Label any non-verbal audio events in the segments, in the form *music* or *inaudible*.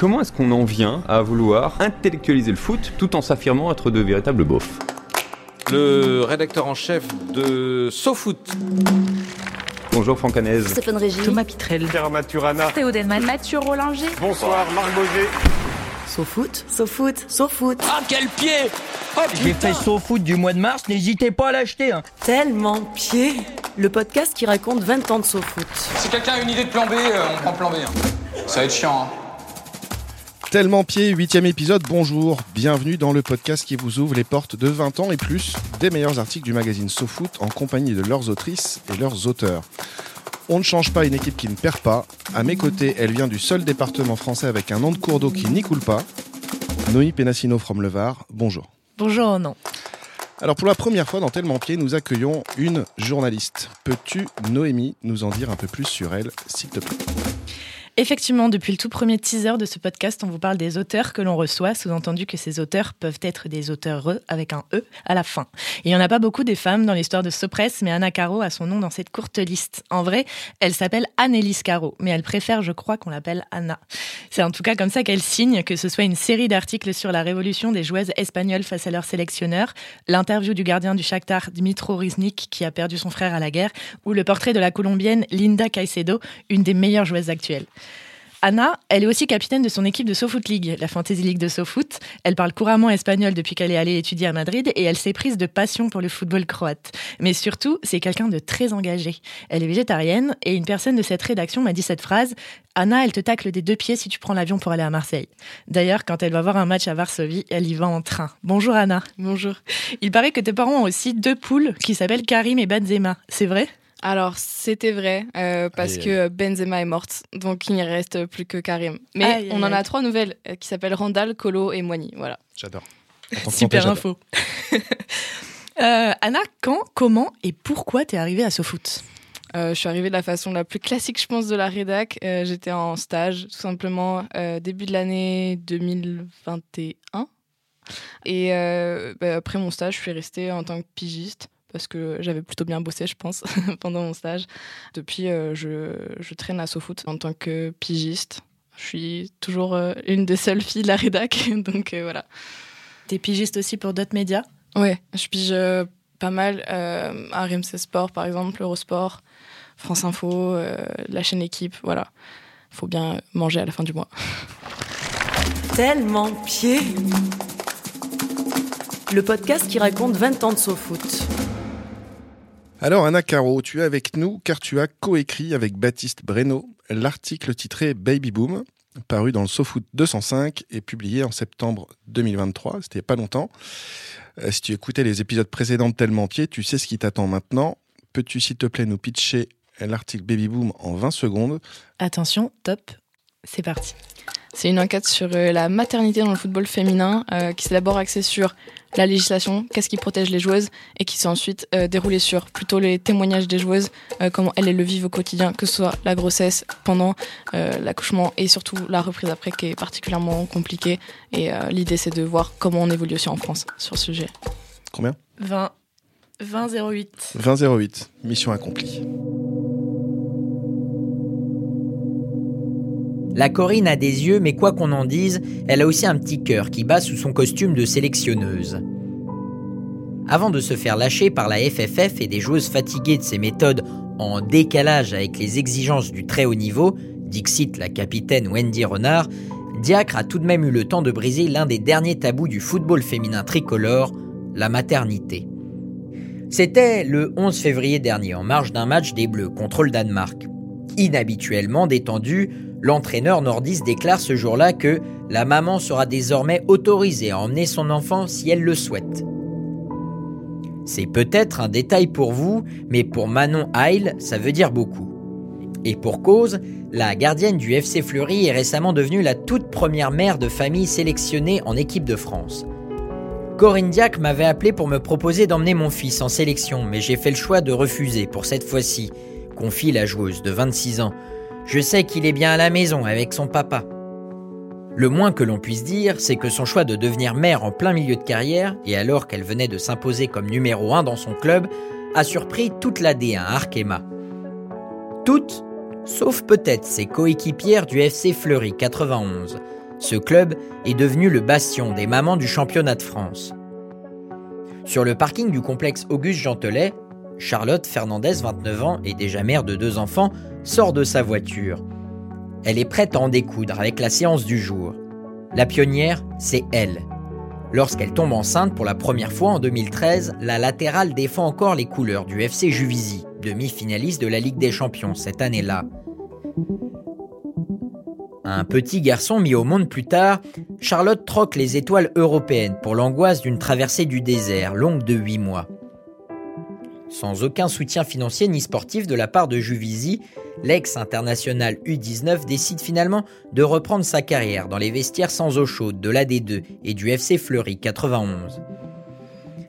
Comment est-ce qu'on en vient à vouloir intellectualiser le foot tout en s'affirmant être de véritables beaufs? Le rédacteur en chef de SoFoot. Bonjour Franck Hanez. Stéphane Régis. Thomas Pitrel. Pierre Maturana. Théo Delman. Mathieu Rollinger. Bonsoir Marc Boger. SoFoot, SoFoot, SoFoot. Ah quel pied oh, J'ai fait SoFoot du mois de mars, n'hésitez pas à l'acheter. Hein. Tellement pied. Le podcast qui raconte 20 ans de SoFoot. Si quelqu'un a une idée de plan B, euh, on prend plan B. Hein. Ça va être chiant. Hein. Tellement pied, huitième épisode, bonjour, bienvenue dans le podcast qui vous ouvre les portes de 20 ans et plus des meilleurs articles du magazine SoFoot en compagnie de leurs autrices et leurs auteurs. On ne change pas une équipe qui ne perd pas. À mes côtés, elle vient du seul département français avec un nom de cours d'eau qui n'y coule pas. Noémie Penassino from Le Var, bonjour. Bonjour, non. Alors pour la première fois dans Tellement Pied, nous accueillons une journaliste. Peux-tu, Noémie, nous en dire un peu plus sur elle, s'il te plaît? Effectivement, depuis le tout premier teaser de ce podcast, on vous parle des auteurs que l'on reçoit, sous-entendu que ces auteurs peuvent être des auteurs avec un E à la fin. Il n'y en a pas beaucoup des femmes dans l'histoire de Sopress, mais Anna Caro a son nom dans cette courte liste. En vrai, elle s'appelle Annelise Caro, mais elle préfère, je crois, qu'on l'appelle Anna. C'est en tout cas comme ça qu'elle signe, que ce soit une série d'articles sur la révolution des joueuses espagnoles face à leurs sélectionneurs, l'interview du gardien du Shakhtar Dmitro Riznik qui a perdu son frère à la guerre, ou le portrait de la Colombienne Linda Caicedo, une des meilleures joueuses actuelles. Anna, elle est aussi capitaine de son équipe de SoFoot League, la Fantasy League de SoFoot. Elle parle couramment espagnol depuis qu'elle est allée étudier à Madrid et elle s'est prise de passion pour le football croate. Mais surtout, c'est quelqu'un de très engagé. Elle est végétarienne et une personne de cette rédaction m'a dit cette phrase Anna, elle te tacle des deux pieds si tu prends l'avion pour aller à Marseille. D'ailleurs, quand elle va voir un match à Varsovie, elle y va en train. Bonjour Anna. Bonjour. Il paraît que tes parents ont aussi deux poules qui s'appellent Karim et Benzema. C'est vrai? Alors, c'était vrai, euh, parce que Benzema est morte, donc il n'y reste plus que Karim. Mais on en a trois nouvelles euh, qui s'appellent Randall, Colo et Moigny. Voilà. J'adore. Super info. *laughs* Euh, Anna, quand, comment et pourquoi t'es arrivée à SoFoot? Je suis arrivée de la façon la plus classique, je pense, de la rédac. J'étais en stage, tout simplement, début de l'année 2021. Et bah, après mon stage, je suis restée en tant que pigiste parce que j'avais plutôt bien bossé, je pense, *laughs* pendant mon stage. Depuis, euh, je, je, traîne à SoFoot en tant que pigiste. Je suis toujours euh, une des seules filles de la rédac, *laughs* donc euh, voilà. T'es pigiste aussi pour d'autres médias? Ouais, je pige pas mal à RMC Sport, par exemple, Eurosport, France Info, la chaîne Équipe, voilà. Faut bien manger à la fin du mois. *laughs* Tellement pied Le podcast qui raconte 20 ans de SoFoot. Alors Anna Caro, tu es avec nous car tu as coécrit avec Baptiste Breno l'article titré Baby Boom, paru dans le SoFoot 205 et publié en septembre 2023, c'était pas longtemps. Euh, si tu écoutais les épisodes précédents de Tellement Pied, tu sais ce qui t'attend maintenant. Peux-tu s'il te plaît nous pitcher l'article Baby Boom en 20 secondes? Attention, top, c'est parti. C'est une enquête sur euh, la maternité dans le football féminin euh, qui s'est d'abord axée sur la législation, qu'est-ce qui protège les joueuses, et qui s'est ensuite euh, déroulée sur plutôt les témoignages des joueuses, comment elles le vivent au quotidien, que ce soit la grossesse, pendant l'accouchement et surtout la reprise après qui est particulièrement compliquée. Et l'idée c'est de voir comment on évolue aussi en France sur ce sujet. Combien? 20. 20 08. 20 08. Mission accomplie. La Corinne a des yeux, mais quoi qu'on en dise, elle a aussi un petit cœur qui bat sous son costume de sélectionneuse. Avant de se faire lâcher par la FFF et des joueuses fatiguées de ses méthodes en décalage avec les exigences du très haut niveau, Dixit la capitaine Wendy Renard, Diacre a tout de même eu le temps de briser l'un des derniers tabous du football féminin tricolore, la maternité. C'était le 11 février dernier, en marge d'un match des Bleus contre le Danemark. Inhabituellement détendu, L'entraîneur nordiste déclare ce jour-là que la maman sera désormais autorisée à emmener son enfant si elle le souhaite. C'est peut-être un détail pour vous, mais pour Manon Heil, ça veut dire beaucoup. Et pour cause, la gardienne du FC Fleury est récemment devenue la toute première mère de famille sélectionnée en équipe de France. Corinne Diac m'avait appelé pour me proposer d'emmener mon fils en sélection, mais j'ai fait le choix de refuser pour cette fois-ci, confie la joueuse de 26 ans, je sais qu'il est bien à la maison avec son papa. Le moins que l'on puisse dire, c'est que son choix de devenir mère en plein milieu de carrière, et alors qu'elle venait de s'imposer comme numéro 1 dans son club, a surpris toute la D1 Arkema. Toutes, sauf peut-être ses coéquipières du FC Fleury 91. Ce club est devenu le bastion des mamans du championnat de France. Sur le parking du complexe Auguste Gentelet, Charlotte Fernandez, 29 ans et déjà mère de deux enfants, sort de sa voiture. Elle est prête à en découdre avec la séance du jour. La pionnière, c'est elle. Lorsqu'elle tombe enceinte pour la première fois en 2013, la latérale défend encore les couleurs du FC Juvisy, demi-finaliste de la Ligue des Champions cette année-là. Un petit garçon mis au monde plus tard, Charlotte troque les étoiles européennes pour l'angoisse d'une traversée du désert longue de 8 mois. Sans aucun soutien financier ni sportif de la part de Juvisy, l'ex-international U19 décide finalement de reprendre sa carrière dans les vestiaires sans eau chaude de l'AD2 et du FC Fleury 91.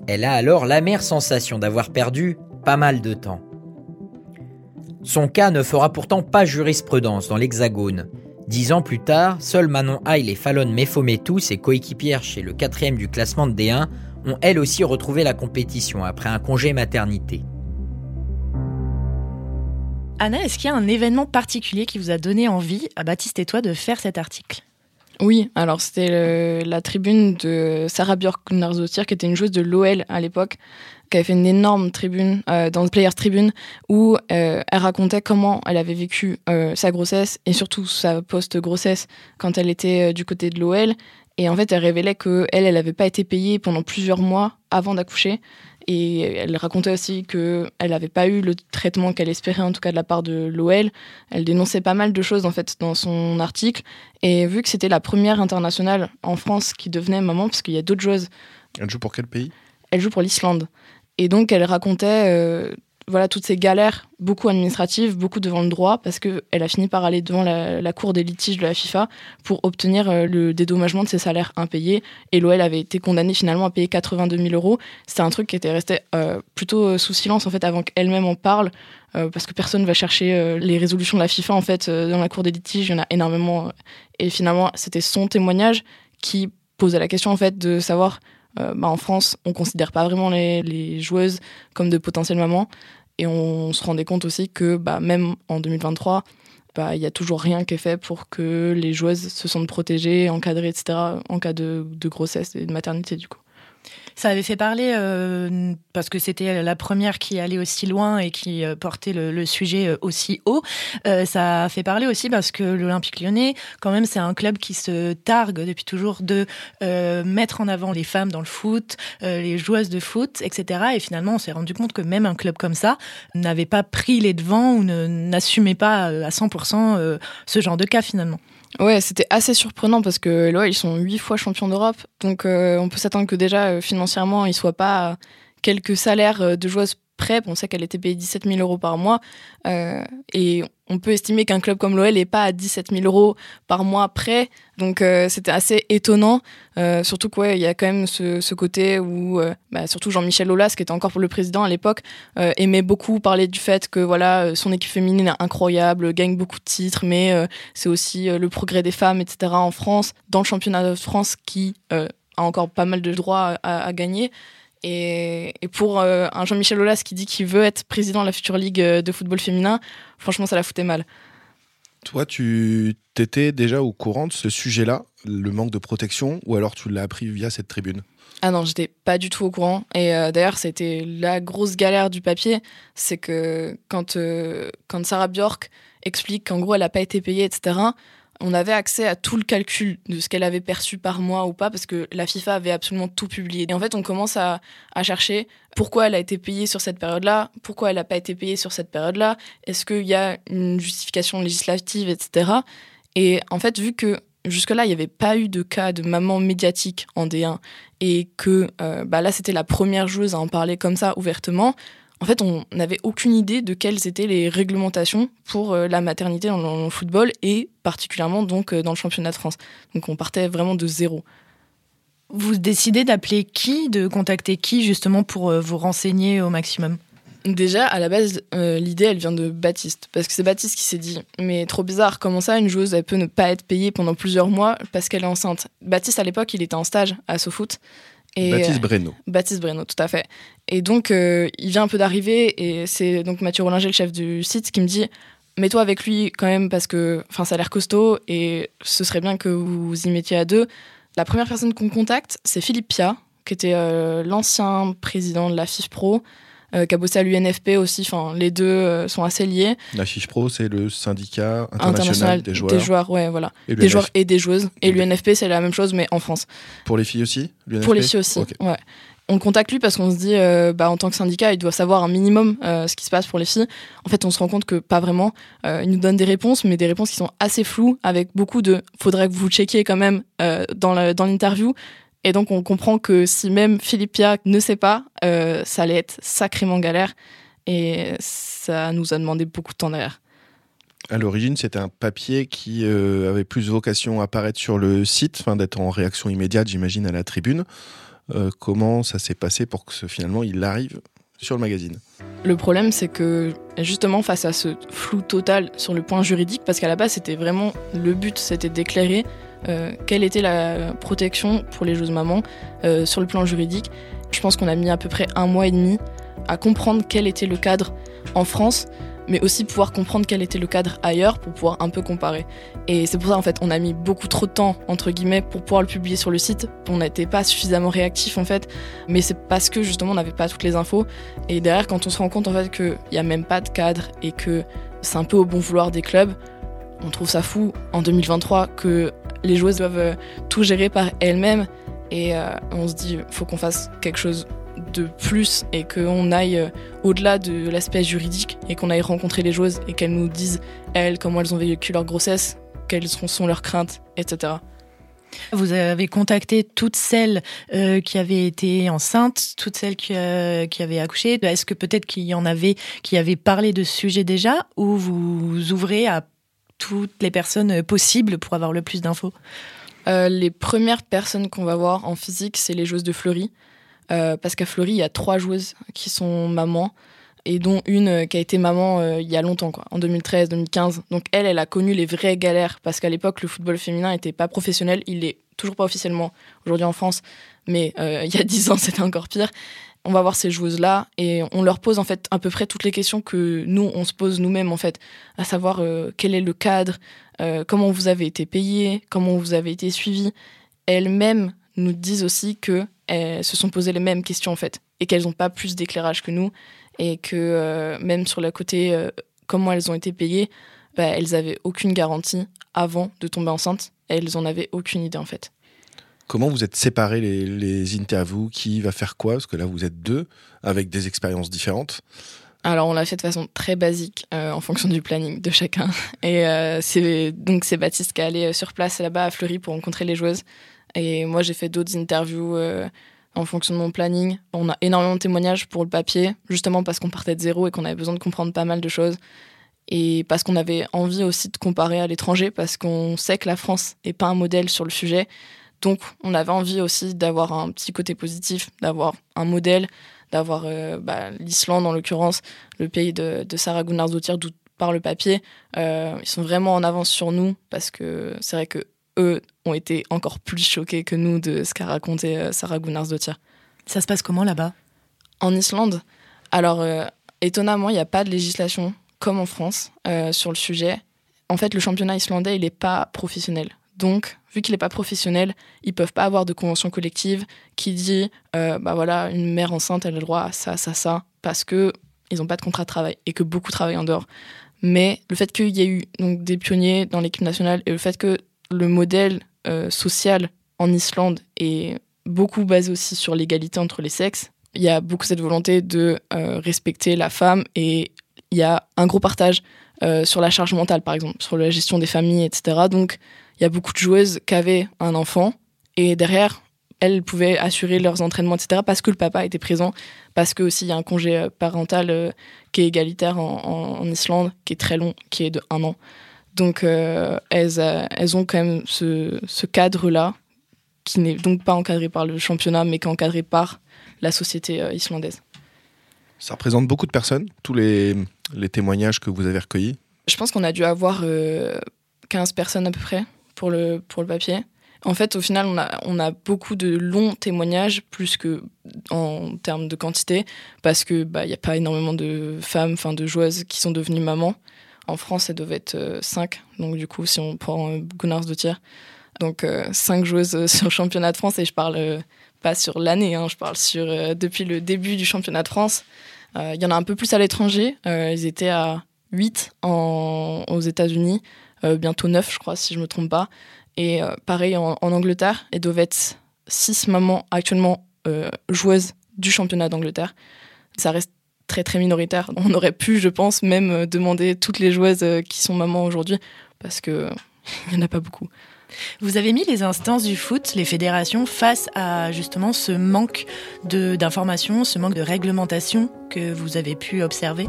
Elle a alors l'amère sensation d'avoir perdu pas mal de temps. Son cas ne fera pourtant pas jurisprudence dans l'Hexagone. Dix ans plus tard, seuls Manon Heil et Fallon Mefometou, ses coéquipières chez le quatrième du classement de D1, ont elles aussi retrouvé la compétition après un congé maternité. Anna, est-ce qu'il y a un événement particulier qui vous a donné envie, à Baptiste et toi, de faire cet article? Oui, alors c'était la tribune de Sarah Björk Narzotir, qui était une joueuse de l'OL à l'époque, qui avait fait une énorme tribune euh, dans Players Tribune où euh, elle racontait comment elle avait vécu euh, sa grossesse et surtout sa post-grossesse quand elle était du côté de l'OL. Et en fait, elle révélait qu'elle, elle n'avait pas été payée pendant plusieurs mois avant d'accoucher. Et elle racontait aussi qu'elle n'avait pas eu le traitement qu'elle espérait, en tout cas de la part de l'OL. Elle dénonçait pas mal de choses, en fait, dans son article. Et vu que c'était la première internationale en France qui devenait maman, parce qu'il y a d'autres joueuses. Elle joue pour quel pays? Elle joue pour l'Islande. Et donc, elle racontait euh, voilà, toutes ces galères, beaucoup administratives, beaucoup devant le droit, parce qu'elle a fini par aller devant la, cour des litiges de la FIFA pour obtenir euh, le dédommagement de ses salaires impayés. Et l'OL avait été condamné finalement à payer 82 000 euros. C'était un truc qui était resté euh, plutôt sous silence en fait avant qu'elle-même en parle. parce que personne va chercher les résolutions de la FIFA en fait dans la cour des litiges, il y en a énormément. Et finalement, c'était son témoignage qui posait la question en fait de savoir euh, bah, en France, on considère pas vraiment les, joueuses comme de potentielles mamans. Et on se rendait compte aussi que bah, même en 2023, bah, il n'y a toujours rien qui est fait pour que les joueuses se sentent protégées, encadrées, etc., en cas de grossesse et de maternité, du coup. Ça avait fait parler euh, parce que c'était la première qui allait aussi loin et qui euh, portait le, sujet euh, aussi haut. ça a fait parler aussi parce que l'Olympique lyonnais, quand même, c'est un club qui se targue depuis toujours de mettre en avant les femmes dans le foot, les joueuses de foot, etc. Et finalement, on s'est rendu compte que même un club comme ça n'avait pas pris les devants ou n'assumait pas à 100% ce genre de cas finalement. Ouais, c'était assez surprenant parce que là, ils sont huit fois champions d'Europe. Donc, euh, on peut s'attendre que déjà, euh, financièrement, ils soient pas quelques salaires euh, de joueuses On sait qu'elle était payée 17 000 euros par mois. et on peut estimer qu'un club comme l'OL n'est pas à 17 000 euros par mois près. Donc euh, c'était assez étonnant. Euh, surtout qu'il y a quand même ce, côté où, euh, bah, surtout Jean-Michel Aulas, qui était encore le président à l'époque, aimait beaucoup parler du fait que voilà, son équipe féminine est incroyable, gagne beaucoup de titres, mais c'est aussi le progrès des femmes, etc. en France, dans le championnat de France qui a encore pas mal de droits à gagner. Et, pour euh, un Jean-Michel Aulas qui dit qu'il veut être président de la future ligue euh, de football féminin, franchement, ça la foutait mal. Toi, tu t'étais déjà au courant de ce sujet-là, le manque de protection, ou alors tu l'as appris via cette tribune? Ah non, j'étais pas du tout au courant. Et euh, d'ailleurs, c'était la grosse galère du papier. C'est que quand, quand Sarah Bjork explique qu'en gros, elle n'a pas été payée, etc., on avait accès à tout le calcul de ce qu'elle avait perçu par mois ou pas, parce que la FIFA avait absolument tout publié. Et en fait, on commence à, chercher pourquoi elle a été payée sur cette période-là, pourquoi elle n'a pas été payée sur cette période-là, est-ce qu'il y a une justification législative, etc. Et en fait, vu que jusque-là, il n'y avait pas eu de cas de maman médiatique en D1 et que euh, bah là, c'était la première joueuse à en parler comme ça ouvertement, en fait, on n'avait aucune idée de quelles étaient les réglementations pour euh, la maternité dans le football et particulièrement donc euh, dans le championnat de France. Donc on partait vraiment de zéro. Vous décidez d'appeler qui, de contacter qui justement pour euh, vous renseigner au maximum? Déjà, à la base, l'idée, elle vient de Baptiste. Parce que c'est Baptiste qui s'est dit Mais trop bizarre, comment ça, une joueuse, elle peut ne pas être payée pendant plusieurs mois parce qu'elle est enceinte? Baptiste, à l'époque, il était en stage à SoFoot. Baptiste euh, Breno. Baptiste Breno, tout à fait. Et donc, euh, il vient un peu d'arriver, et c'est donc Mathieu Rollinger, le chef du site, qui me dit mets-toi avec lui quand même parce que ça a l'air costaud et ce serait bien que vous y mettiez à deux. La première personne qu'on contacte, c'est Philippe Pia, qui était euh, l'ancien président de la FIFPro, euh, qui a bossé à l'UNFP aussi. Enfin, les deux euh, sont assez liés. La FIFPro, c'est le syndicat international, des joueurs. Des joueurs, ouais, voilà. Et des joueurs et des joueuses. Et l'UNFP, c'est la même chose, mais en France. Pour les filles aussi Pour les filles aussi, ouais on contacte lui parce qu'on se dit, euh, bah, en tant que syndicat, il doit savoir un minimum euh, ce qui se passe pour les filles. En fait, on se rend compte que pas vraiment. Euh, il nous donne des réponses, mais des réponses qui sont assez floues, avec beaucoup de faudrait que vous checkiez quand même dans l'interview. Et donc, on comprend que si même Philippe Pia ne sait pas, ça allait être sacrément galère. Et ça nous a demandé beaucoup de temps derrière. À l'origine, c'était un papier qui avait plus vocation à apparaître sur le site, d'être en réaction immédiate, j'imagine, à la tribune. Euh, comment ça s'est passé pour que finalement il arrive sur le magazine? Le problème, c'est que justement face à ce flou total sur le point juridique, parce qu'à la base c'était vraiment le but, c'était d'éclairer euh, quelle était la protection pour les joueuses mamans euh, sur le plan juridique. Je pense qu'on a mis à peu près un mois et demi à comprendre quel était le cadre en France mais aussi pouvoir comprendre quel était le cadre ailleurs pour pouvoir un peu comparer. Et c'est pour ça en fait on a mis beaucoup trop de temps entre guillemets pour pouvoir le publier sur le site. On n'était pas suffisamment réactif en fait, mais c'est parce que justement on n'avait pas toutes les infos. Et derrière quand on se rend compte en fait qu'il n'y a même pas de cadre et que c'est un peu au bon vouloir des clubs, on trouve ça fou en 2023 que les joueuses doivent euh, tout gérer par elles-mêmes et euh, on se dit faut qu'on fasse quelque chose de plus et qu'on aille euh, au-delà de l'aspect juridique et qu'on aille rencontrer les joueuses et qu'elles nous disent, elles, comment elles ont vécu leur grossesse, quelles sont leurs craintes, etc. Vous avez contacté toutes celles euh, qui avaient été enceintes, toutes celles qui, euh, qui avaient accouché. Est-ce que peut-être qu'il y en avait qui avaient parlé de ce sujet déjà ou vous ouvrez à toutes les personnes possibles pour avoir le plus d'infos? Les premières personnes qu'on va voir en physique, c'est les joueuses de Fleury. Euh, parce qu'à Fleury, il y a trois joueuses qui sont mamans et dont une euh, qui a été maman euh, il y a longtemps, quoi, en 2013, 2015. Donc elle, elle a connu les vraies galères parce qu'à l'époque, le football féminin n'était pas professionnel. Il est toujours pas officiellement aujourd'hui en France, mais *laughs* il y a dix ans, c'était encore pire. On va voir ces joueuses-là et on leur pose en fait à peu près toutes les questions que nous, on se pose nous-mêmes en fait, à savoir quel est le cadre, comment vous avez été payé, comment vous avez été suivi. Elles-mêmes nous disent aussi que elles se sont posées les mêmes questions en fait et qu'elles n'ont pas plus d'éclairage que nous et que euh, même sur le côté euh, comment elles ont été payées, bah, elles avaient aucune garantie avant de tomber enceinte et elles en avaient aucune idée en fait. Comment vous êtes séparés les, interviews? Qui va faire quoi? Parce que là, vous êtes deux avec des expériences différentes. Alors on l'a fait de façon très basique euh, en fonction du planning de chacun. Et c'est donc c'est Baptiste qui est allé sur place là-bas à Fleury pour rencontrer les joueuses. Et moi, j'ai fait d'autres interviews euh, en fonction de mon planning. On a énormément de témoignages pour le papier, justement parce qu'on partait de zéro et qu'on avait besoin de comprendre pas mal de choses. Et parce qu'on avait envie aussi de comparer à l'étranger, parce qu'on sait que la France n'est pas un modèle sur le sujet. Donc, on avait envie aussi d'avoir un petit côté positif, d'avoir un modèle, d'avoir euh, bah, l'Islande en l'occurrence, le pays de, de Sarah d'où par le papier. Euh, ils sont vraiment en avance sur nous parce que c'est vrai que eux ont été encore plus choqués que nous de ce qu'a raconté euh, Sarah Gunnarsdottir. Ça se passe comment là-bas? En Islande Alors, euh, étonnamment, il n'y a pas de législation comme en France euh, sur le sujet. En fait, le championnat islandais, il n'est pas professionnel. Donc, vu qu'il n'est pas professionnel, ils peuvent pas avoir de convention collective qui dit, bah voilà, une mère enceinte, elle a le droit à ça, ça, ça, parce que ils n'ont pas de contrat de travail et que beaucoup travaillent en dehors. Mais le fait qu'il y ait eu donc, des pionniers dans l'équipe nationale et le fait que le modèle euh, social en Islande est beaucoup basé aussi sur l'égalité entre les sexes. Il y a beaucoup cette volonté de euh, respecter la femme et il y a un gros partage euh, sur la charge mentale, par exemple, sur la gestion des familles, etc. Donc, il y a beaucoup de joueuses qui avaient un enfant et derrière, elles pouvaient assurer leurs entraînements, etc. parce que le papa était présent, parce que aussi il y a un congé parental qui est égalitaire en, en, Islande, qui est très long, qui est de un an. Donc euh, elles, euh, elles, ont quand même ce, ce cadre-là, qui n'est donc pas encadré par le championnat, mais qui est encadré par la société euh, islandaise. Ça représente beaucoup de personnes, tous les, les témoignages que vous avez recueillis? Je pense qu'on a dû avoir 15 personnes à peu près pour le, pour le papier. En fait, au final, on a, on a beaucoup de longs témoignages, plus que en termes de quantité, parce qu'il bah, n'y a pas énormément de femmes, enfin de joueuses qui sont devenues mamans en France, ça devait être 5. Donc du coup, si on prend Gunnars de tir, donc 5 joueuses *laughs* sur le championnat de France, et je parle pas sur l'année, hein, je parle sur depuis le début du championnat de France. Il y en a un peu plus à l'étranger. ils étaient à 8 en, aux États-Unis, bientôt 9, je crois, si je me trompe pas. Et pareil en, Angleterre, elles doivent être 6 mamans actuellement joueuses du championnat d'Angleterre. Ça reste très très minoritaire. *laughs* On aurait pu, je pense, même euh, demander toutes les joueuses euh, qui sont mamans aujourd'hui, parce que *laughs* il n'y en a pas beaucoup. Vous avez mis les instances du foot, les fédérations, face à justement ce manque d'informations, ce manque de réglementation que vous avez pu observer?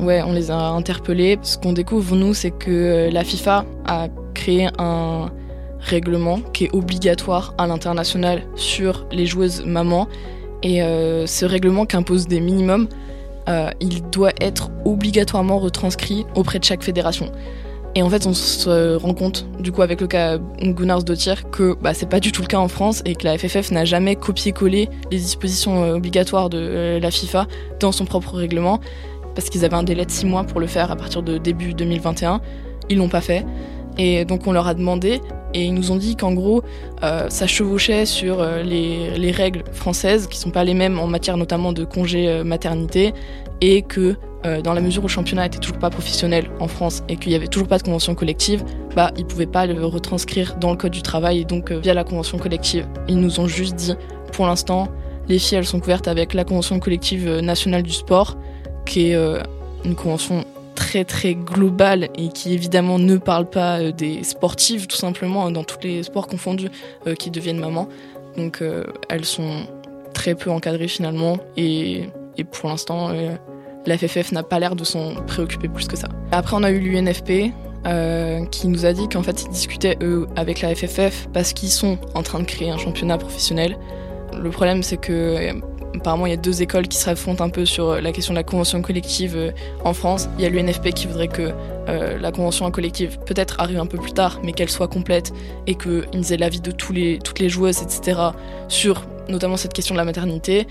Ouais, on les a interpellés. Ce qu'on découvre, nous, c'est que euh, la FIFA a créé un règlement qui est obligatoire à l'international sur les joueuses mamans et euh, ce règlement qui impose des minimums, euh, il doit être obligatoirement retranscrit auprès de chaque fédération. Et en fait, on se rend compte, du coup, avec le cas Gunnars Tir, que bah, c'est pas du tout le cas en France et que la FFF n'a jamais copié-collé les dispositions euh, obligatoires de la FIFA dans son propre règlement, parce qu'ils avaient un délai de 6 mois pour le faire à partir de début 2021. Ils l'ont pas fait. Et donc, on leur a demandé et ils nous ont dit qu'en gros, euh, ça chevauchait sur euh, les, règles françaises, qui sont pas les mêmes en matière notamment de congé euh, maternité, et que dans la mesure où le championnat était toujours pas professionnel en France et qu'il y avait toujours pas de convention collective, bah ils pouvaient pas le retranscrire dans le code du travail et donc via la convention collective. Ils nous ont juste dit, pour l'instant, les filles elles sont couvertes avec la convention collective nationale du sport, qui est une convention très très global et qui évidemment ne parle pas euh, des sportives tout simplement hein, dans tous les sports confondus euh, qui deviennent mamans. Donc euh, elles sont très peu encadrées finalement et, et pour l'instant la FFF n'a pas l'air de s'en préoccuper plus que ça. Après on a eu l'UNFP qui nous a dit qu'en fait ils discutaient eux avec la FFF parce qu'ils sont en train de créer un championnat professionnel. Le problème c'est que Apparemment, il y a deux écoles qui se affrontent un peu sur euh, la question de la convention collective euh, en France. Il y a l'UNFP qui voudrait que euh, la convention collective peut-être arrive un peu plus tard, mais qu'elle soit complète et qu'ils aient l'avis de toutes les joueuses, etc., sur notamment cette question de la maternité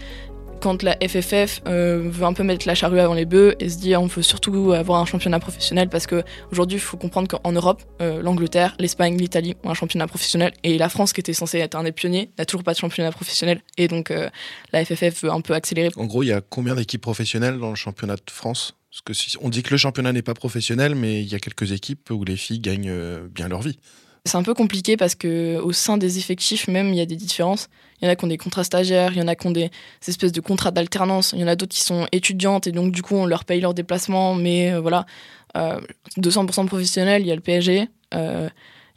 quand la FFF euh, veut un peu mettre la charrue avant les bœufs et se dit on veut surtout avoir un championnat professionnel parce que aujourd'hui il faut comprendre qu'en Europe, euh, l'Angleterre, l'Espagne, l'Italie ont un championnat professionnel et la France qui était censée être un des pionniers n'a toujours pas de championnat professionnel et donc euh, la FFF veut un peu accélérer. En gros, il y a combien d'équipes professionnelles dans le championnat de France? Parce que on dit que le championnat n'est pas professionnel, mais il y a quelques équipes où les filles gagnent bien leur vie. C'est un peu compliqué parce que au sein des effectifs même, il y a des différences. Il y en a qui ont des contrats stagiaires, il y en a qui ont des, espèces de contrats d'alternance, il y en a d'autres qui sont étudiantes et donc du coup on leur paye leurs déplacements, mais euh, voilà. 200% euh, professionnels, il y a le PSG, euh,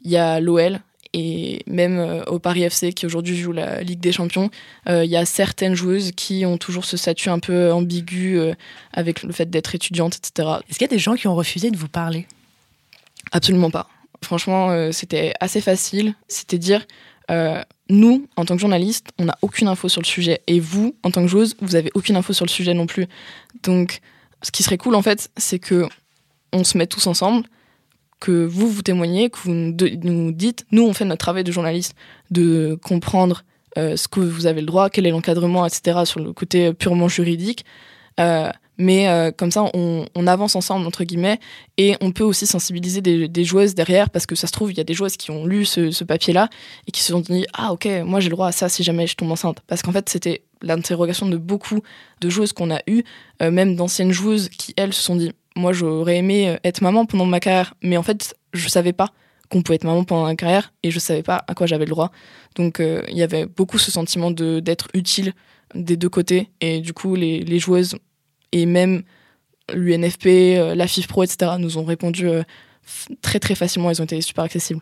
il y a l'OL et même au Paris FC qui aujourd'hui joue la Ligue des Champions, il y a certaines joueuses qui ont toujours ce statut un peu ambigu avec le fait d'être étudiante, etc. Est-ce qu'il y a des gens qui ont refusé de vous parler? Absolument pas. Franchement, c'était assez facile. C'était dire, euh, nous, en tant que journalistes, on n'a aucune info sur le sujet. Et vous, en tant que joueuse, vous avez aucune info sur le sujet non plus. Donc, ce qui serait cool, en fait, c'est que on se mette tous ensemble, que vous vous témoignez, que vous nous dites, nous, on fait notre travail de journaliste, de comprendre euh, ce que vous avez le droit, quel est l'encadrement, etc., sur le côté purement juridique. Euh, mais euh, comme ça, on, avance ensemble, entre guillemets, et on peut aussi sensibiliser des, joueuses derrière, parce que ça se trouve, il y a des joueuses qui ont lu ce, papier-là et qui se sont dit Ah, ok, moi j'ai le droit à ça si jamais je tombe enceinte. Parce qu'en fait, c'était l'interrogation de beaucoup de joueuses qu'on a eues, euh, même d'anciennes joueuses qui, elles, se sont dit Moi, j'aurais aimé euh, être maman pendant ma carrière, mais en fait, je savais pas qu'on pouvait être maman pendant ma carrière et je savais pas à quoi j'avais le droit. Donc, il y avait beaucoup ce sentiment d'être utile des deux côtés, et du coup, les joueuses et même l'UNFP, euh, la FIFPro, etc. nous ont répondu euh, très très facilement, ils ont été super accessibles.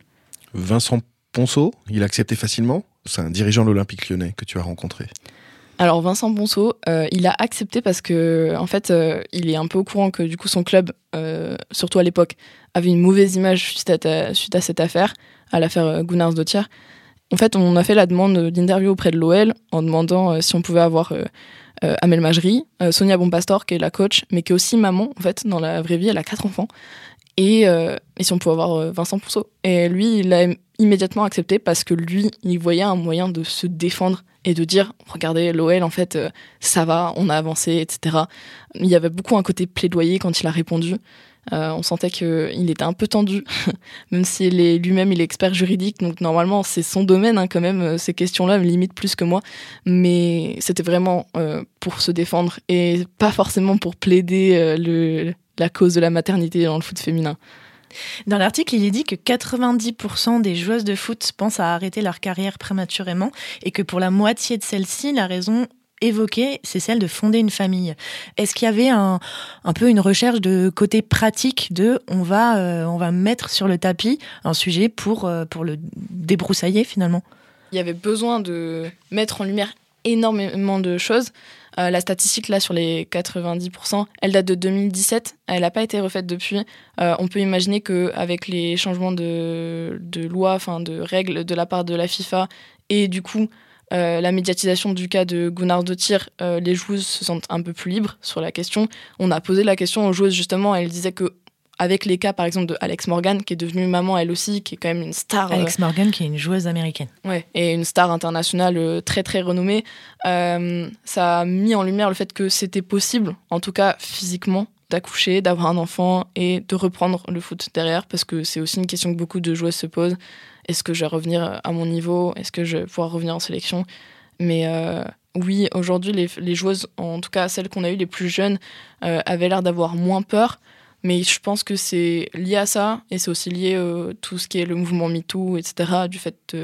Vincent Ponceau, il a accepté facilement? C'est un dirigeant de l'Olympique lyonnais que tu as rencontré. Alors Vincent Ponceau, euh, il a accepté parce que en fait, il est un peu au courant que du coup son club, surtout à l'époque, avait une mauvaise image suite à, suite à cette affaire, à l'affaire Gunnars Dottier. En fait, on a fait la demande d'interview auprès de l'OL en demandant si on pouvait avoir euh, Amel Majri, euh, Sonia Bonpastor qui est la coach, mais qui est aussi maman en fait dans la vraie vie, elle a quatre enfants. Et, euh, et si on pouvait avoir Vincent Pousseau. Et lui, il a immédiatement accepté parce que lui, il voyait un moyen de se défendre et de dire regardez l'OL en fait ça va on a avancé etc il y avait beaucoup un côté plaidoyer quand il a répondu Euh, on sentait qu'il était un peu tendu, *laughs* même si lui-même il est expert juridique, donc normalement c'est son domaine hein, quand même, ces questions-là me limitent plus que moi, mais c'était vraiment pour se défendre et pas forcément pour plaider la cause de la maternité dans le foot féminin. Dans l'article, il est dit que 90% des joueuses de foot pensent à arrêter leur carrière prématurément et que pour la moitié de celles-ci, la raison évoquée, c'est celle de fonder une famille. Est-ce qu'il y avait un, peu une recherche de côté pratique de on va, euh, on va mettre sur le tapis un sujet pour, euh, pour le débroussailler finalement? Il y avait besoin de mettre en lumière énormément de choses. Euh, la statistique là sur les 90%, elle date de 2017, elle n'a pas été refaite depuis. On peut imaginer qu'avec les changements de, de loi, enfin de règles de la part de la FIFA et du coup euh, la médiatisation du cas de Gunnar Dottir, les joueuses se sentent un peu plus libres sur la question. On a posé la question aux joueuses justement, elles disaient que avec les cas par exemple de Alex Morgan qui est devenue maman elle aussi qui est quand même une star Alex Morgan qui est une joueuse américaine. Ouais et une star internationale euh, très très renommée. Euh, ça a mis en lumière le fait que c'était possible en tout cas physiquement d'accoucher d'avoir un enfant et de reprendre le foot derrière parce que c'est aussi une question que beaucoup de joueuses se posent est-ce que je vais revenir à mon niveau? Est-ce que je vais pouvoir revenir en sélection? Mais euh, oui aujourd'hui les, joueuses en tout cas celles qu'on a eues les plus jeunes avaient l'air d'avoir moins peur mais je pense que c'est lié à ça, et c'est aussi lié à euh, tout ce qui est le mouvement MeToo, etc., du fait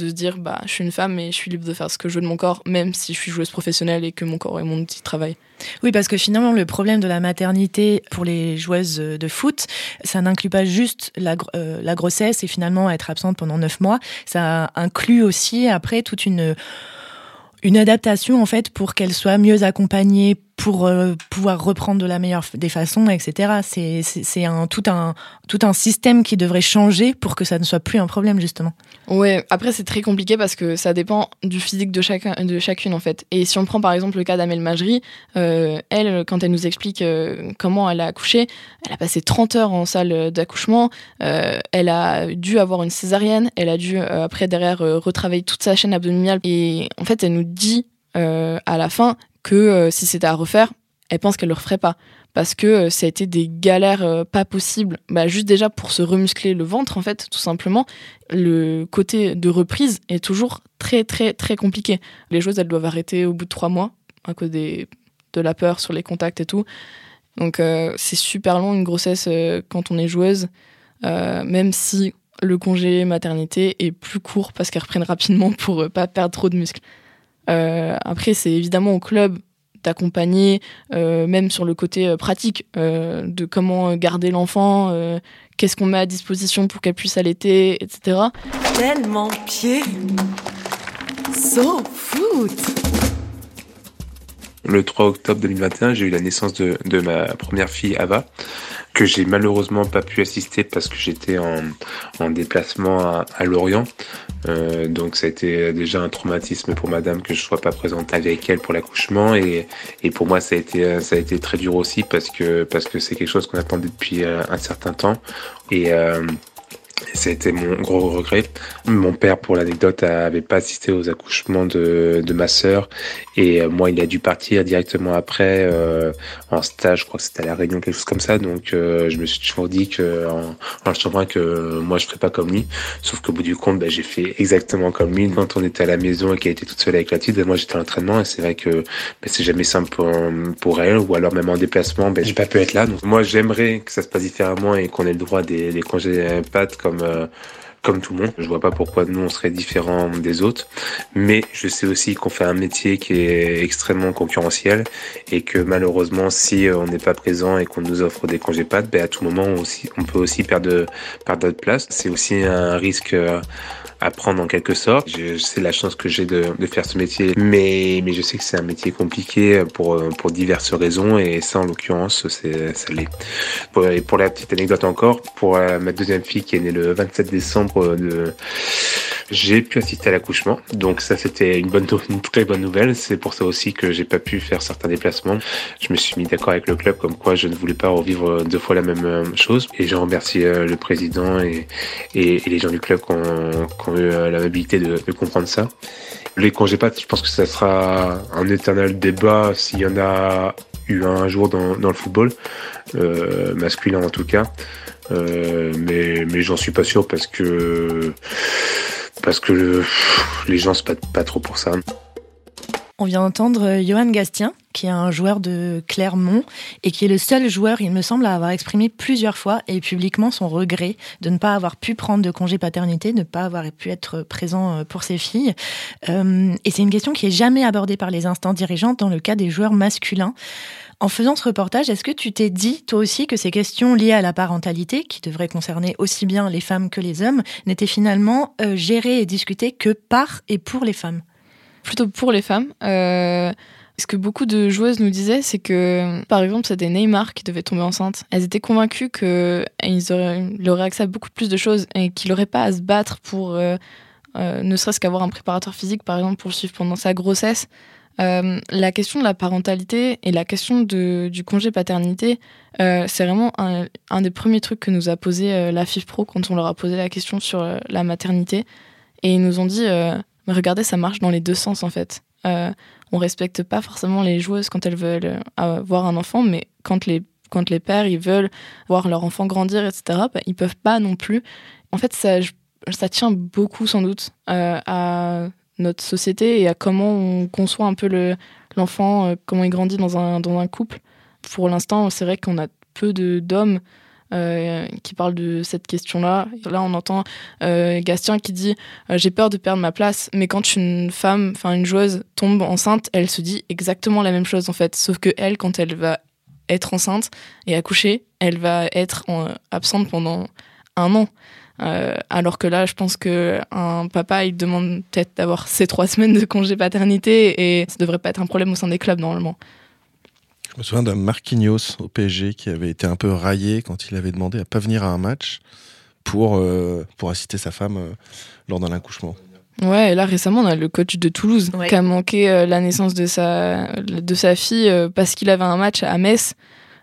de, se dire, bah, je suis une femme et je suis libre de faire ce que je veux de mon corps, même si je suis joueuse professionnelle et que mon corps est mon outil de travail. Oui, parce que finalement, le problème de la maternité pour les joueuses de foot, ça n'inclut pas juste la, euh, la grossesse et finalement être absente pendant neuf mois, ça inclut aussi après toute une une adaptation en fait pour qu'elle soit mieux accompagnée pour euh, pouvoir reprendre de la meilleure des façons, etc. C'est un tout un tout un système qui devrait changer pour que ça ne soit plus un problème justement. Ouais. Après c'est très compliqué parce que ça dépend du physique de chacun de chacune en fait. Et si on prend par exemple le cas d'Amel Majri, euh, elle quand elle nous explique euh, comment elle a accouché, elle a passé 30 heures en salle d'accouchement. elle a dû avoir une césarienne. Elle a dû après derrière retravailler toute sa chaîne abdominale. Et en fait elle nous dit à la fin que euh, si c'était à refaire, elle pense qu'elle le referait pas. Parce que euh, ça a été des galères euh, pas possibles. Bah, juste déjà pour se remuscler le ventre, en fait, tout simplement. Le côté de reprise est toujours très, très, très compliqué. Les choses, elles doivent arrêter au bout de trois mois, à cause de la peur sur les contacts et tout. Donc, c'est super long une grossesse quand on est joueuse, même si le congé maternité est plus court parce qu'elles reprennent rapidement pour pas perdre trop de muscles. Euh, après, c'est évidemment au club d'accompagner, euh, même sur le côté euh, pratique, de comment garder l'enfant, qu'est-ce qu'on met à disposition pour qu'elle puisse allaiter, etc. Tellement pied So foot Le 3 octobre 2021, j'ai eu la naissance de, de ma première fille, Ava que j'ai malheureusement pas pu assister parce que j'étais en, en, déplacement à, Lorient. Euh, donc ça a été déjà un traumatisme pour madame que je sois pas présente avec elle pour l'accouchement et, et pour moi ça a été ça a été très dur aussi parce que parce que c'est quelque chose qu'on attendait depuis euh, un certain temps et euh, c'était mon gros regret. Mon père, pour l'anecdote, avait pas assisté aux accouchements de, de ma sœur et euh, moi, il a dû partir directement après euh, en stage. Je crois que c'était à la Réunion, quelque chose comme ça. Donc, euh, je me suis toujours dit que en, en que moi, je ferais pas comme lui. Sauf qu'au bout du compte, bah, j'ai fait exactement comme lui. Quand on était à la maison et qu'elle était toute seule avec la petite, bah, moi, j'étais à l'entraînement et c'est vrai que bah, c'est jamais simple pour, pour, elle. Ou alors même en déplacement, bah, j'ai pas pu être là. Donc, moi, j'aimerais que ça se passe différemment et qu'on ait le droit des, des congés pattes comme euh, comme tout le monde. Je vois pas pourquoi nous on serait différents des autres, mais je sais aussi qu'on fait un métier qui est extrêmement concurrentiel et que malheureusement si euh, on n'est pas présent et qu'on nous offre des congés pattes, ben à tout moment on, aussi, on peut aussi perdre perdre notre place. C'est aussi un risque euh, apprendre en quelque sorte. C'est la chance que j'ai de, de, faire ce métier, mais, mais je sais que c'est un métier compliqué pour, pour diverses raisons et ça en l'occurrence c'est ça l'est. Pour, et pour la petite anecdote encore, pour euh, ma deuxième fille qui est née le 27 décembre de j'ai pu assister à l'accouchement, donc ça c'était une bonne, une très bonne nouvelle. C'est pour ça aussi que j'ai pas pu faire certains déplacements. Je me suis mis d'accord avec le club comme quoi je ne voulais pas revivre deux fois la même euh, chose. Et je remercie euh, le président et, et, les gens du club qui ont, ont eu euh, l'amabilité de, de comprendre ça. Les congés pattes, je pense que ça sera un éternel débat s'il y en a eu un jour dans, dans le football. euh, masculin en tout cas. Euh, mais mais j'en suis pas sûr parce que parce que le- les gens se battent pas trop pour ça. On vient d'entendre euh, Johan Gastien, qui est un joueur de Clermont et qui est le seul joueur, il me semble, à avoir exprimé plusieurs fois et publiquement son regret de ne pas avoir pu prendre de congé paternité, de ne pas avoir pu être présent euh, pour ses filles. Euh, et c'est une question qui est jamais abordée par les instances dirigeantes dans le cas des joueurs masculins. En faisant ce reportage, est-ce que tu t'es dit, toi aussi, que ces questions liées à la parentalité, qui devraient concerner aussi bien les femmes que les hommes, n'étaient finalement gérées et discutées que par et pour les femmes? Plutôt pour les femmes. Euh, ce que beaucoup de joueuses nous disaient, c'est que, par exemple, c'était Neymar qui devait tomber enceinte. Elles étaient convaincues qu'il aurait, il aurait accès à beaucoup plus de choses et qu'il n'aurait pas à se battre pour, euh, euh, ne serait-ce qu'avoir un préparateur physique, par exemple, pour le suivre pendant sa grossesse. Euh, la question de la parentalité et la question de, du congé paternité, euh, c'est vraiment un, des premiers trucs que nous a posé euh, la FIFPro quand on leur a posé la question sur euh, la maternité. Et ils nous ont dit euh, regardez, ça marche dans les deux sens en fait. Euh, on respecte pas forcément les joueuses quand elles veulent euh, avoir un enfant, mais quand les, quand les pères ils veulent voir leur enfant grandir, etc., bah, ils peuvent pas non plus. En fait, ça, tient beaucoup sans doute euh, à notre société et à comment on conçoit un peu le- l'enfant, euh, comment il grandit dans un, dans un couple. Pour l'instant, c'est vrai qu'on a peu de- d'hommes euh, qui parlent de cette question-là. Là, on entend euh, Gastien qui dit euh, J'ai peur de perdre ma place. Mais quand une femme, enfin une joueuse, tombe enceinte, elle se dit exactement la même chose en fait. Sauf que elle, quand elle va être enceinte et accoucher, elle va être en- absente pendant un an. Euh, alors que là, je pense que un papa, il demande peut-être d'avoir ces trois semaines de congé paternité et ça devrait pas être un problème au sein des clubs normalement. Je me souviens d'un Marquinhos au PSG qui avait été un peu raillé quand il avait demandé à pas venir à un match pour, euh, pour assister sa femme euh, lors d'un accouchement. Ouais, et là récemment, on a le coach de Toulouse Ouais. qui a manqué euh, la naissance de sa, de sa fille euh, parce qu'il avait un match à Metz.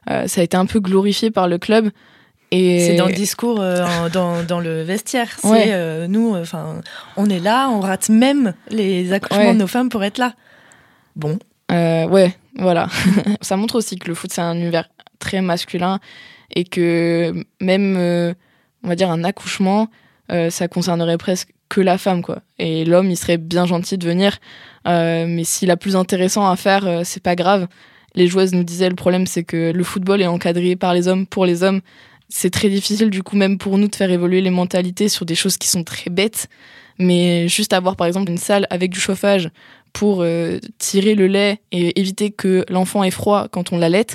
Euh, ça a été un peu glorifié par le club. Et C'est dans le discours, euh, en- dans, dans le vestiaire. C'est Ouais. euh, nous, enfin, on est là, on rate même les accouchements Ouais. de nos femmes pour être là. Bon, ouais, voilà. *laughs* ça montre aussi que le foot, c'est un univers très masculin et que même, euh, on va dire, un accouchement, euh, ça concernerait presque que la femme, quoi. Et l'homme, il serait bien gentil de venir, euh, mais s'il a plus intéressant à faire, euh, c'est pas grave. Les joueuses nous disaient, le problème, c'est que le football est encadré par les hommes, pour les hommes. C'est très difficile, du coup, même pour nous, de faire évoluer les mentalités sur des choses qui sont très bêtes. Mais juste avoir, par exemple, une salle avec du chauffage pour euh, tirer le lait et éviter que l'enfant ait froid quand on l'allait,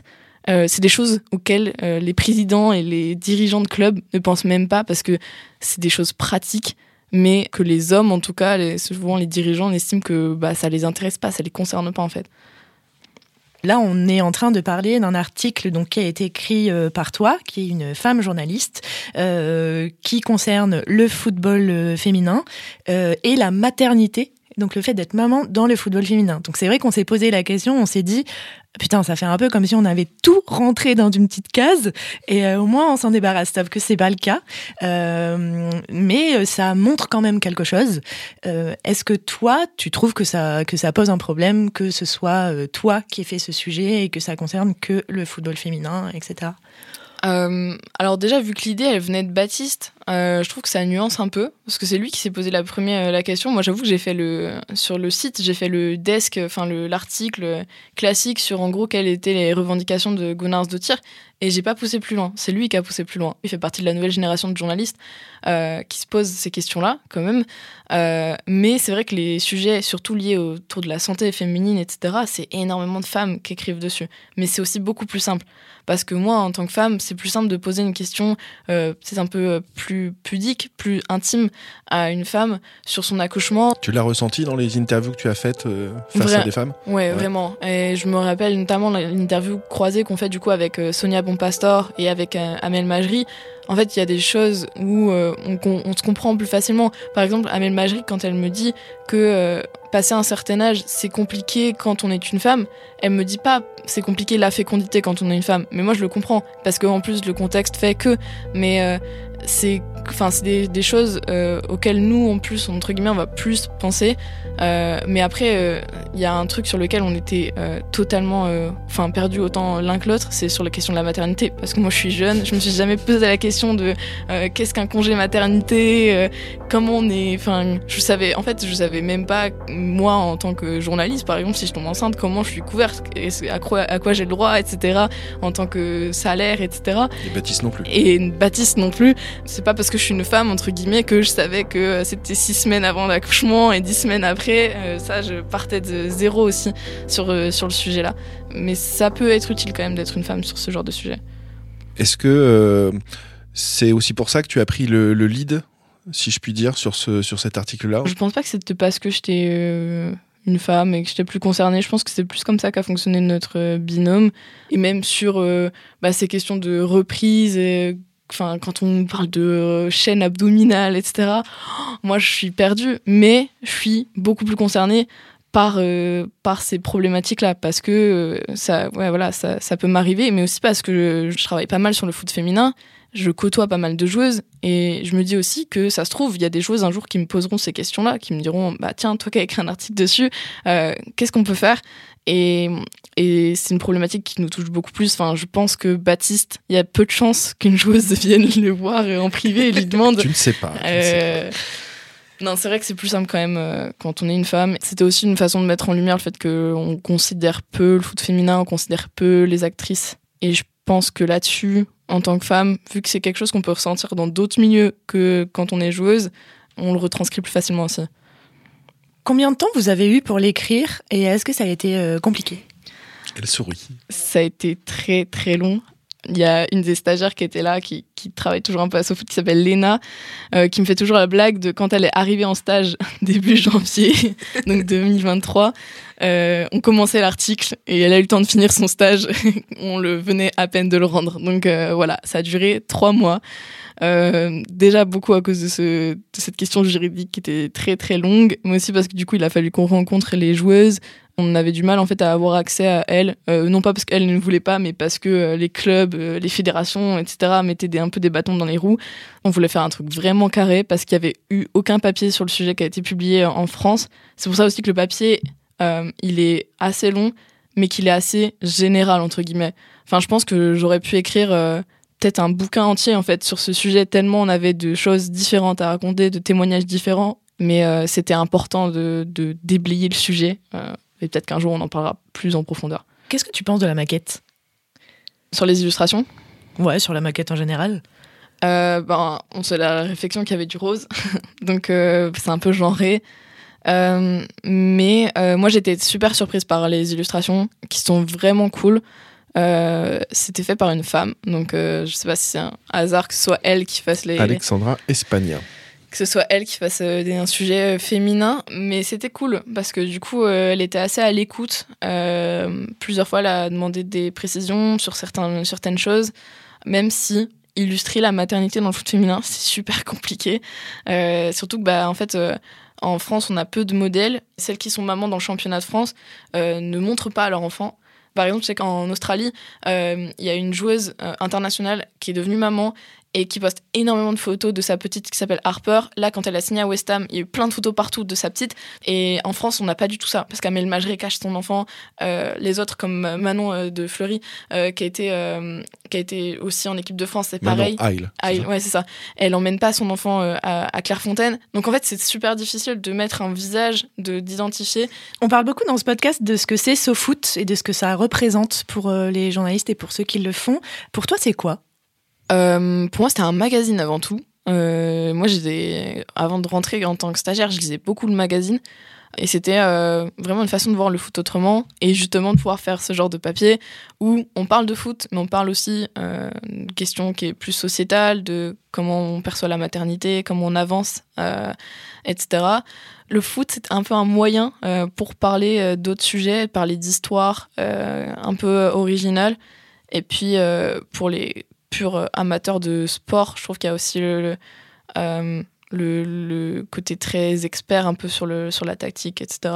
euh, c'est des choses auxquelles euh, les présidents et les dirigeants de clubs ne pensent même pas parce que c'est des choses pratiques, mais que les hommes, en tout cas, souvent les dirigeants, on estime que bah, ça les intéresse pas, ça les concerne pas en fait. Là, on est en train de parler d'un article donc, qui a été écrit euh, par toi, qui est une femme journaliste, qui concerne le football féminin et la maternité. Donc le fait d'être maman dans le football féminin. Donc c'est vrai qu'on s'est posé la question, on s'est dit putain ça fait un peu comme si on avait tout rentré dans une petite case et euh, au moins on s'en débarrasse. Sauf que c'est pas le cas, Euh, mais euh, ça montre quand même quelque chose. Est-ce que toi tu trouves que ça que ça pose un problème que ce soit toi qui ai fait ce sujet et que ça concerne que le football féminin, etc. Alors déjà, vu que l'idée, elle venait de Baptiste, euh, je trouve que ça nuance un peu, parce que c'est lui qui s'est posé la première euh, la question. Moi, j'avoue que j'ai fait le sur le site, j'ai fait le desk, enfin le l'article classique sur en gros quelles étaient les revendications de Gunnar Dottir, et j'ai pas poussé plus loin. C'est lui qui a poussé plus loin. Il fait partie de la nouvelle génération de journalistes euh, qui se posent ces questions-là, quand même. Mais c'est vrai que les sujets, surtout liés autour de la santé féminine, etc., c'est énormément de femmes qui écrivent dessus. Mais c'est aussi beaucoup plus simple. Parce que moi, en tant que femme, c'est plus simple de poser une question peut-être un peu euh, plus pudique, plus intime à une femme sur son accouchement. Tu l'as ressenti dans les interviews que tu as faites euh, face à des femmes Ouais, vraiment. Et je me rappelle notamment l'interview croisée qu'on fait du coup avec euh, Sonia Bonpastor et avec euh, Amel Majri. En fait, il y a des choses où euh, on, on- on se comprend plus facilement. Par exemple, Amel Majri, quand elle me dit que euh, passer un certain âge, c'est compliqué quand on est une femme, elle me dit pas c'est compliqué la fécondité quand on est une femme. Mais moi, je le comprends parce que en plus le contexte fait que. Mais c'est enfin c'est des, des, choses euh, auxquelles nous en plus entre guillemets on va plus penser. Euh, mais après il y a un truc sur lequel on était totalement enfin perdu autant l'un que l'autre c'est sur la question de la maternité. Parce que moi je suis jeune je me suis jamais posé la question de qu'est-ce qu'un congé maternité comment on est enfin je savais en fait je savais même pas moi en tant que journaliste par exemple si je tombe enceinte comment je suis couverte à quoi, à quoi j'ai le droit etc en tant que salaire etc et Baptiste non plus. Et Baptiste non plus c'est pas parce que je suis une femme, entre guillemets, que je savais que c'était six semaines avant l'accouchement et dix semaines après. Euh, ça, je partais de zéro aussi sur, euh, sur le sujet-là. Mais ça peut être utile quand même d'être une femme sur ce genre de sujet. Est-ce que euh, c'est aussi pour ça que tu as pris le, lead, si je puis dire, sur, ce, sur cet article-là Je pense pas que c'était parce que j'étais une femme et que j'étais plus concernée. Je pense que c'est plus comme ça qu'a fonctionné notre binôme. Et même sur bah, ces questions de reprise et enfin, quand on parle de euh, chaîne abdominale, etc., moi je suis perdue, mais je suis beaucoup plus concernée par, euh, par ces problématiques-là, parce que euh, ça, ouais, voilà, ça, ça peut m'arriver, mais aussi parce que je, travaille pas mal sur le foot féminin, je côtoie pas mal de joueuses, et je me dis aussi que ça se trouve, il y a des joueuses un jour qui me poseront ces questions-là, qui me diront, bah tiens, toi qui as écrit un article dessus, qu'est-ce qu'on peut faire? Et, et c'est une problématique qui nous touche beaucoup plus. Enfin, je pense que Baptiste, il y a peu de chances qu'une joueuse *laughs* vienne le voir en privé et lui demande. tu ne sais pas. Euh, non, c'est vrai que c'est plus simple quand même euh, quand on est une femme. C'était aussi une façon de mettre en lumière le fait qu'on considère peu le foot féminin, on considère peu les actrices. Et je pense que là-dessus, en tant que femme, vu que c'est quelque chose qu'on peut ressentir dans d'autres milieux que quand on est joueuse, on le retranscrit plus facilement aussi. Combien de temps vous avez eu pour l'écrire et est-ce que ça a été euh, compliqué? Elle sourit. Ça a été très très long. Il y a une des stagiaires qui était là, qui, travaille toujours un peu à SoFoot, qui s'appelle Léna, euh, qui me fait toujours la blague de quand elle est arrivée en stage *laughs* début janvier, *laughs* donc 2023, euh, on commençait l'article et elle a eu le temps de finir son stage. *laughs* on le venait à peine de le rendre. Donc voilà, ça a duré trois mois. Euh, déjà beaucoup à cause de, ce, de, cette question juridique qui était très très longue, mais aussi parce que du coup il a fallu qu'on rencontre les joueuses. On avait du mal en fait à avoir accès à elles, euh, non pas parce qu'elles ne voulaient pas, mais parce que euh, les clubs, les fédérations, etc. mettaient des, un peu des bâtons dans les roues. On voulait faire un truc vraiment carré parce qu'il y avait eu aucun papier sur le sujet qui a été publié en France. C'est pour ça aussi que le papier il est assez long, mais qu'il est assez général entre guillemets. Enfin, je pense que j'aurais pu écrire peut-être un bouquin entier en fait sur ce sujet tellement on avait de choses différentes à raconter, de témoignages différents. Mais euh, c'était important de, déblayer le sujet. Euh, et peut-être qu'un jour on en parlera plus en profondeur. Qu'est-ce que tu penses de la maquette? Sur les illustrations? Ouais, sur la maquette en général. Euh, ben, on sait la réflexion qu'il y avait du rose, *laughs* donc c'est un peu genré. mais moi j'étais super surprise par les illustrations qui sont vraiment cool. Euh, c'était fait par une femme, donc euh, je sais pas si c'est un hasard que ce soit elle qui fasse les. Alexandra Espagna. Que ce soit elle qui fasse euh, un sujet féminin, mais c'était cool parce que du coup, elle était assez à l'écoute. plusieurs fois, elle a demandé des précisions sur certains, certaines choses, même si illustrer la maternité dans le foot féminin, *laughs* c'est super compliqué. surtout que, bah, en fait, en France, on a peu de modèles. Celles qui sont mamans dans le championnat de France ne montrent pas à leur enfant. Par exemple, je sais qu'en Australie, euh, il y a une joueuse euh, internationale qui est devenue maman et qui poste énormément de photos de sa petite qui s'appelle Harper. Là, quand elle a signé à West Ham, il y a eu plein de photos partout de sa petite. Et en France, on n'a pas du tout ça, parce qu'Amel Majré cache son enfant. Euh, les autres, comme Manon de Fleury, qui, a été, qui a été aussi en équipe de France, c'est pareil. Manon ouais, c'est ça. Elle emmène pas son enfant à, à, Clairefontaine. Donc en fait, c'est super difficile de mettre un visage, de d'identifier. On parle beaucoup dans ce podcast de ce que c'est SoFoot et de ce que ça représente pour les journalistes et pour ceux qui le font. Pour toi, c'est quoi euh, pour moi, c'était un magazine avant tout. Euh, moi, avant de rentrer en tant que stagiaire, je lisais beaucoup le magazine. Et c'était euh, vraiment une façon de voir le foot autrement et justement de pouvoir faire ce genre de papier où on parle de foot, mais on parle aussi d'une question qui est plus sociétale, de comment on perçoit la maternité, comment on avance, etc. Le foot, c'est un peu un moyen pour parler d'autres sujets, parler d'histoires un peu originales. Et puis, pour les pur euh, amateur de sport, je trouve qu'il y a aussi euh, le, le, côté très expert un peu sur, le, sur la tactique, etc.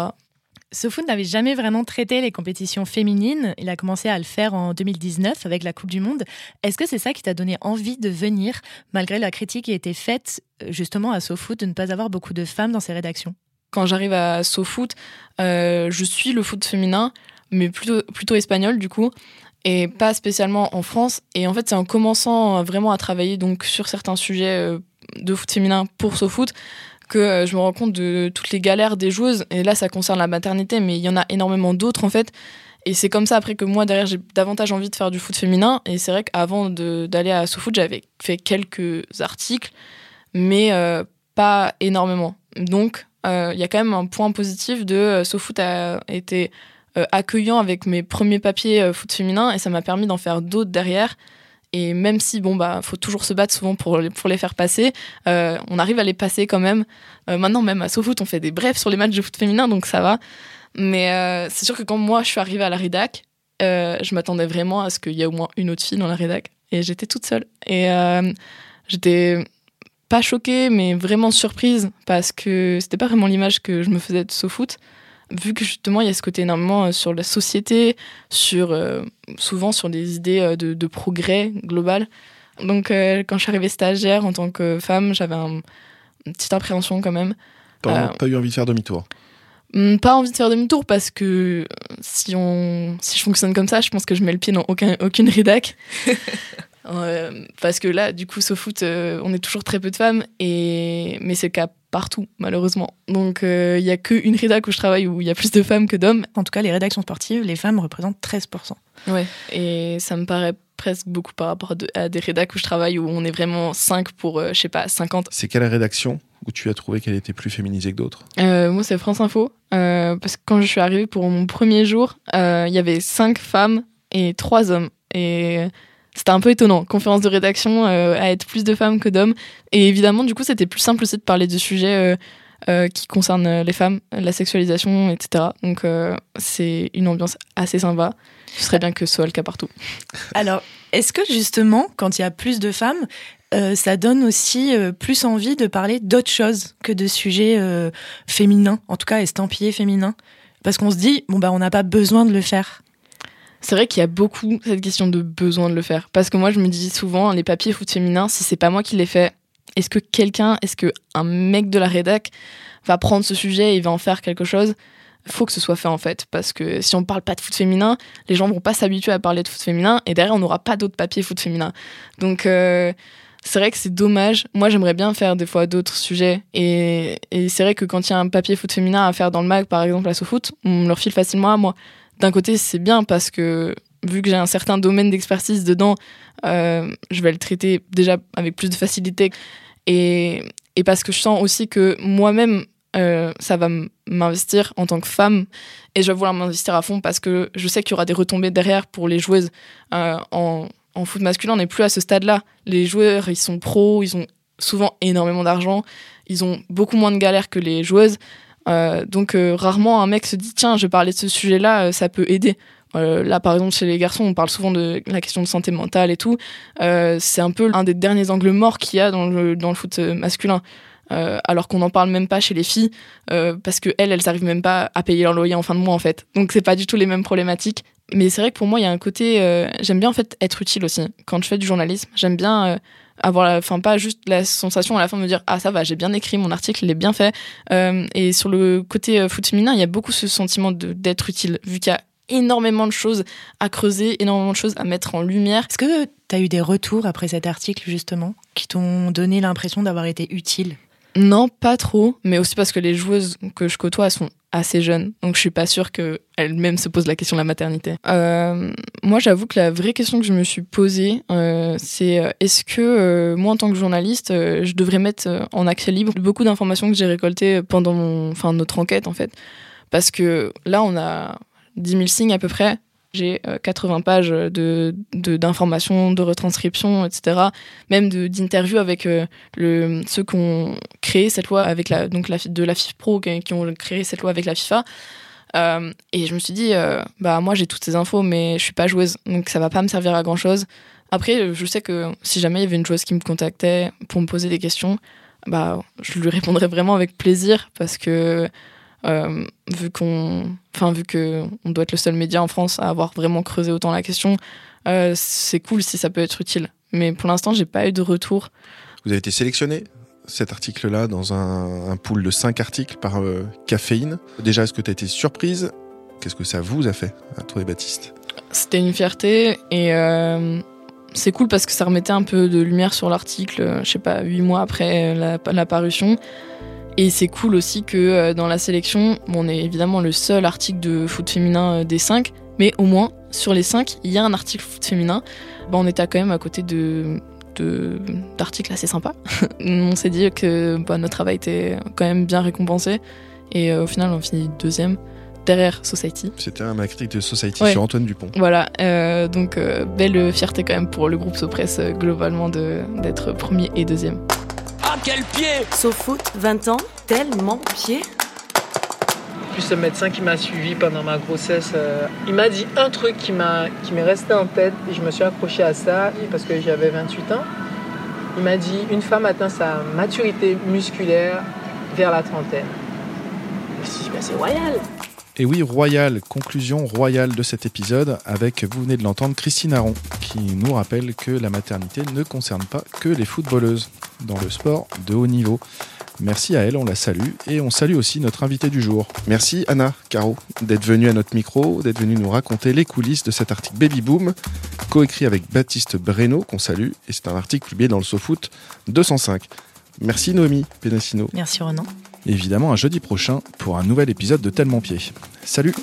SoFoot n'avait jamais vraiment traité les compétitions féminines. Il a commencé à le faire en 2019 avec la Coupe du Monde. Est-ce que c'est ça qui t'a donné envie de venir, malgré la critique qui a été faite justement à SoFoot de ne pas avoir beaucoup de femmes dans ses rédactions? Quand j'arrive à SoFoot, euh, je suis le foot féminin, mais plutôt, plutôt espagnol du coup et pas spécialement en France. Et en fait, c'est en commençant vraiment à travailler donc sur certains sujets euh, de foot féminin pour SoFoot que euh, je me rends compte de toutes les galères des joueuses. Et là, ça concerne la maternité, mais il y en a énormément d'autres en fait. Et c'est comme ça après que moi, derrière, j'ai davantage envie de faire du foot féminin. Et c'est vrai qu'avant d'aller à SoFoot, j'avais fait quelques articles, mais euh, pas énormément. Donc, il y a quand même un point positif de SoFoot a été euh, accueillant avec mes premiers papiers euh, foot féminin et ça m'a permis d'en faire d'autres derrière. Et même si, bon, bah, faut toujours se battre souvent pour les, pour les faire passer, euh, on arrive à les passer quand même. maintenant, même à SoFoot, on fait des brefs sur les matchs de foot féminin, donc ça va. Mais c'est sûr que quand moi, je suis arrivée à la rédac, je m'attendais vraiment à ce qu'il y ait au moins une autre fille dans la rédac. Et j'étais toute seule. Et j'étais pas choquée, mais vraiment surprise parce que c'était pas vraiment l'image que je me faisais de SoFoot vu que justement il y a ce côté énormément euh, sur la société, sur euh, souvent sur des idées euh, de, progrès global. Donc quand je suis arrivée stagiaire en tant que femme, j'avais une petite appréhension quand même. T'as pas eu envie de faire demi-tour hmm, pas envie de faire demi-tour parce que si, on, si je fonctionne comme ça, je pense que je mets le pied dans aucun, aucune rédac. *laughs* parce que là, du coup, au foot, on est toujours très peu de femmes, et... mais c'est le cas partout, malheureusement. Donc, il euh, n'y a qu'une rédac où je travaille où il y a plus de femmes que d'hommes. En tout cas, les rédactions sportives, les femmes représentent 13%. Ouais, et ça me paraît presque beaucoup par rapport à des rédacs où je travaille où on est vraiment 5 pour, euh, je sais pas, 50. C'est quelle rédaction où tu as trouvé qu'elle était plus féminisée que d'autres? Euh, Moi, c'est France Info. parce que quand je suis arrivée pour mon premier jour, il y avait 5 femmes et 3 hommes. Et c'était un peu étonnant. Conférence de rédaction euh, à être plus de femmes que d'hommes. Et évidemment, du coup, c'était plus simple aussi de parler de sujets euh, euh, qui concernent les femmes, la sexualisation, etc. Donc, c'est une ambiance assez sympa. Ce serait bien que ce soit le cas partout. *laughs* Alors, est-ce que justement, quand il y a plus de femmes, ça donne aussi plus envie de parler d'autres choses que de sujets féminins, en tout cas estampillés féminins? Parce qu'on se dit, bon, bah, on n'a pas besoin de le faire. C'est vrai qu'il y a beaucoup cette question de besoin de le faire. Parce que moi, je me dis souvent, les papiers foot féminin, si c'est pas moi qui les fais, est-ce que quelqu'un, est-ce que un mec de la rédac va prendre ce sujet et va en faire quelque chose? Faut que ce soit fait en fait. Parce que si on parle pas de foot féminin les gens vont pas s'habituer à parler de foot féminin et derrière on n'aura pas d'autres papiers foot féminin donc euh, c'est vrai que c'est dommage. Moi j'aimerais bien faire des fois d'autres sujets. Et, et c'est vrai que quand il y a un papier foot féminin à faire dans le mag par exemple à SoFoot on me le refile facilement à moi d'un côté, c'est bien parce que vu que j'ai un certain domaine d'expertise dedans, euh, je vais le traiter déjà avec plus de facilité. Et, et parce que je sens aussi que moi-même, euh, ça va m'investir en tant que femme et je vais vouloir m'investir à fond parce que je sais qu'il y aura des retombées derrière pour les joueuses. Euh, en, en, foot masculin, on n'est plus à ce stade-là. Les joueurs, ils sont pros, ils ont souvent énormément d'argent, ils ont beaucoup moins de galères que les joueuses. Euh, donc euh, rarement un mec se dit tiens, je parler de ce sujet-là, euh, ça peut aider. là, par exemple, chez les garçons, on parle souvent de la question de santé mentale et tout. c'est un peu un des derniers angles morts qu'il y a dans le, dans le foot masculin. alors qu'on n'en parle même pas chez les filles, parce que elles, elles n'arrivent même pas à payer leur loyer en fin de mois en fait. Donc c'est pas du tout les mêmes problématiques. Mais c'est vrai que pour moi, il y a un côté, j'aime bien en fait être utile aussi. Quand je fais du journalisme, j'aime bien avoir enfin pas juste la sensation à la fin de me dire ah ça va j'ai bien écrit mon article il est bien fait. Euh, et sur le côté euh, foot féminin il y a beaucoup ce sentiment d'être utile vu qu'il y a énormément de choses à creuser énormément de choses à mettre en lumière. Est-ce que tu as eu des retours après cet article justement qui t'ont donné l'impression d'avoir été utile? Non, pas trop, mais aussi parce que les joueuses que je côtoie sont assez jeunes, donc je suis pas sûre qu'elles-mêmes se posent la question de la maternité. Euh, moi, j'avoue que la vraie question que je me suis posée, euh, c'est euh, est-ce que moi, en tant que journaliste, je devrais mettre en accès libre beaucoup d'informations que j'ai récoltées pendant notre enquête, en fait? Parce que là, on a 10 000 signes à peu près, j'ai 80 euh, pages de, d'informations, de, retranscriptions, etc. Même d'interviews avec euh, le, ceux qui ont créé cette loi avec la, donc la, de la FIFPro, qui ont créé cette loi avec la FIFA. Euh, et je me suis dit, bah moi j'ai toutes ces infos, mais je suis pas joueuse, donc ça va pas me servir à grand chose. Après, je sais que si jamais il y avait une joueuse qui me contactait pour me poser des questions, bah je lui répondrais vraiment avec plaisir parce que euh, vu qu'on, enfin vu que on doit être le seul média en France à avoir vraiment creusé autant la question, euh, c'est cool si ça peut être utile. Mais pour l'instant, j'ai pas eu de retour. Vous avez été sélectionné cet article-là dans un, un pool de 5 articles par euh, caféine. Déjà, est-ce que tu as été surprise? Qu'est-ce que ça vous a fait, à toi et Baptiste? C'était une fierté et c'est cool parce que ça remettait un peu de lumière sur l'article, je sais pas, huit mois après la, la parution. Et c'est cool aussi que euh, dans la sélection, bon, on est évidemment le seul article de foot féminin euh, des 5, mais au moins sur les 5, il y a un article foot féminin. Bah, on était quand même à côté de d'articles assez sympas. *laughs* on s'est dit que bah, notre travail était quand même bien récompensé. Et euh, au final, on finit deuxième derrière Society. C'était un article de Society Ouais. sur Antoine Dupont. Voilà, euh, donc euh, belle fierté quand même pour le groupe Sopress globalement d'être premier et deuxième. Quel pied SoFoot, 20 ans, tellement pied. plus le médecin qui m'a suivi pendant ma grossesse, euh, il m'a dit un truc qui m'a qui m'est resté en tête et je me suis accroché à ça parce que j'avais 28 ans. Il m'a dit une femme atteint sa maturité musculaire vers la trentaine. Je me suis dit bah, c'est royal. Et oui, Royal, conclusion royale de cet épisode avec, vous venez de l'entendre, Christine Aron, qui nous rappelle que la maternité ne concerne pas que les footballeuses dans le sport de haut niveau. Merci à elle, on la salue, et on salue aussi notre invité du jour. Merci Anna, Caro, d'être venue à notre micro, d'être venue nous raconter les coulisses de cet article Baby Boom, coécrit avec Baptiste Breno, qu'on salue, et c'est un article publié dans le SoFoot 205. Merci Noémie Pénassino. Merci Ronan. Évidemment, à jeudi prochain pour un nouvel épisode de Tellement Pied. Salut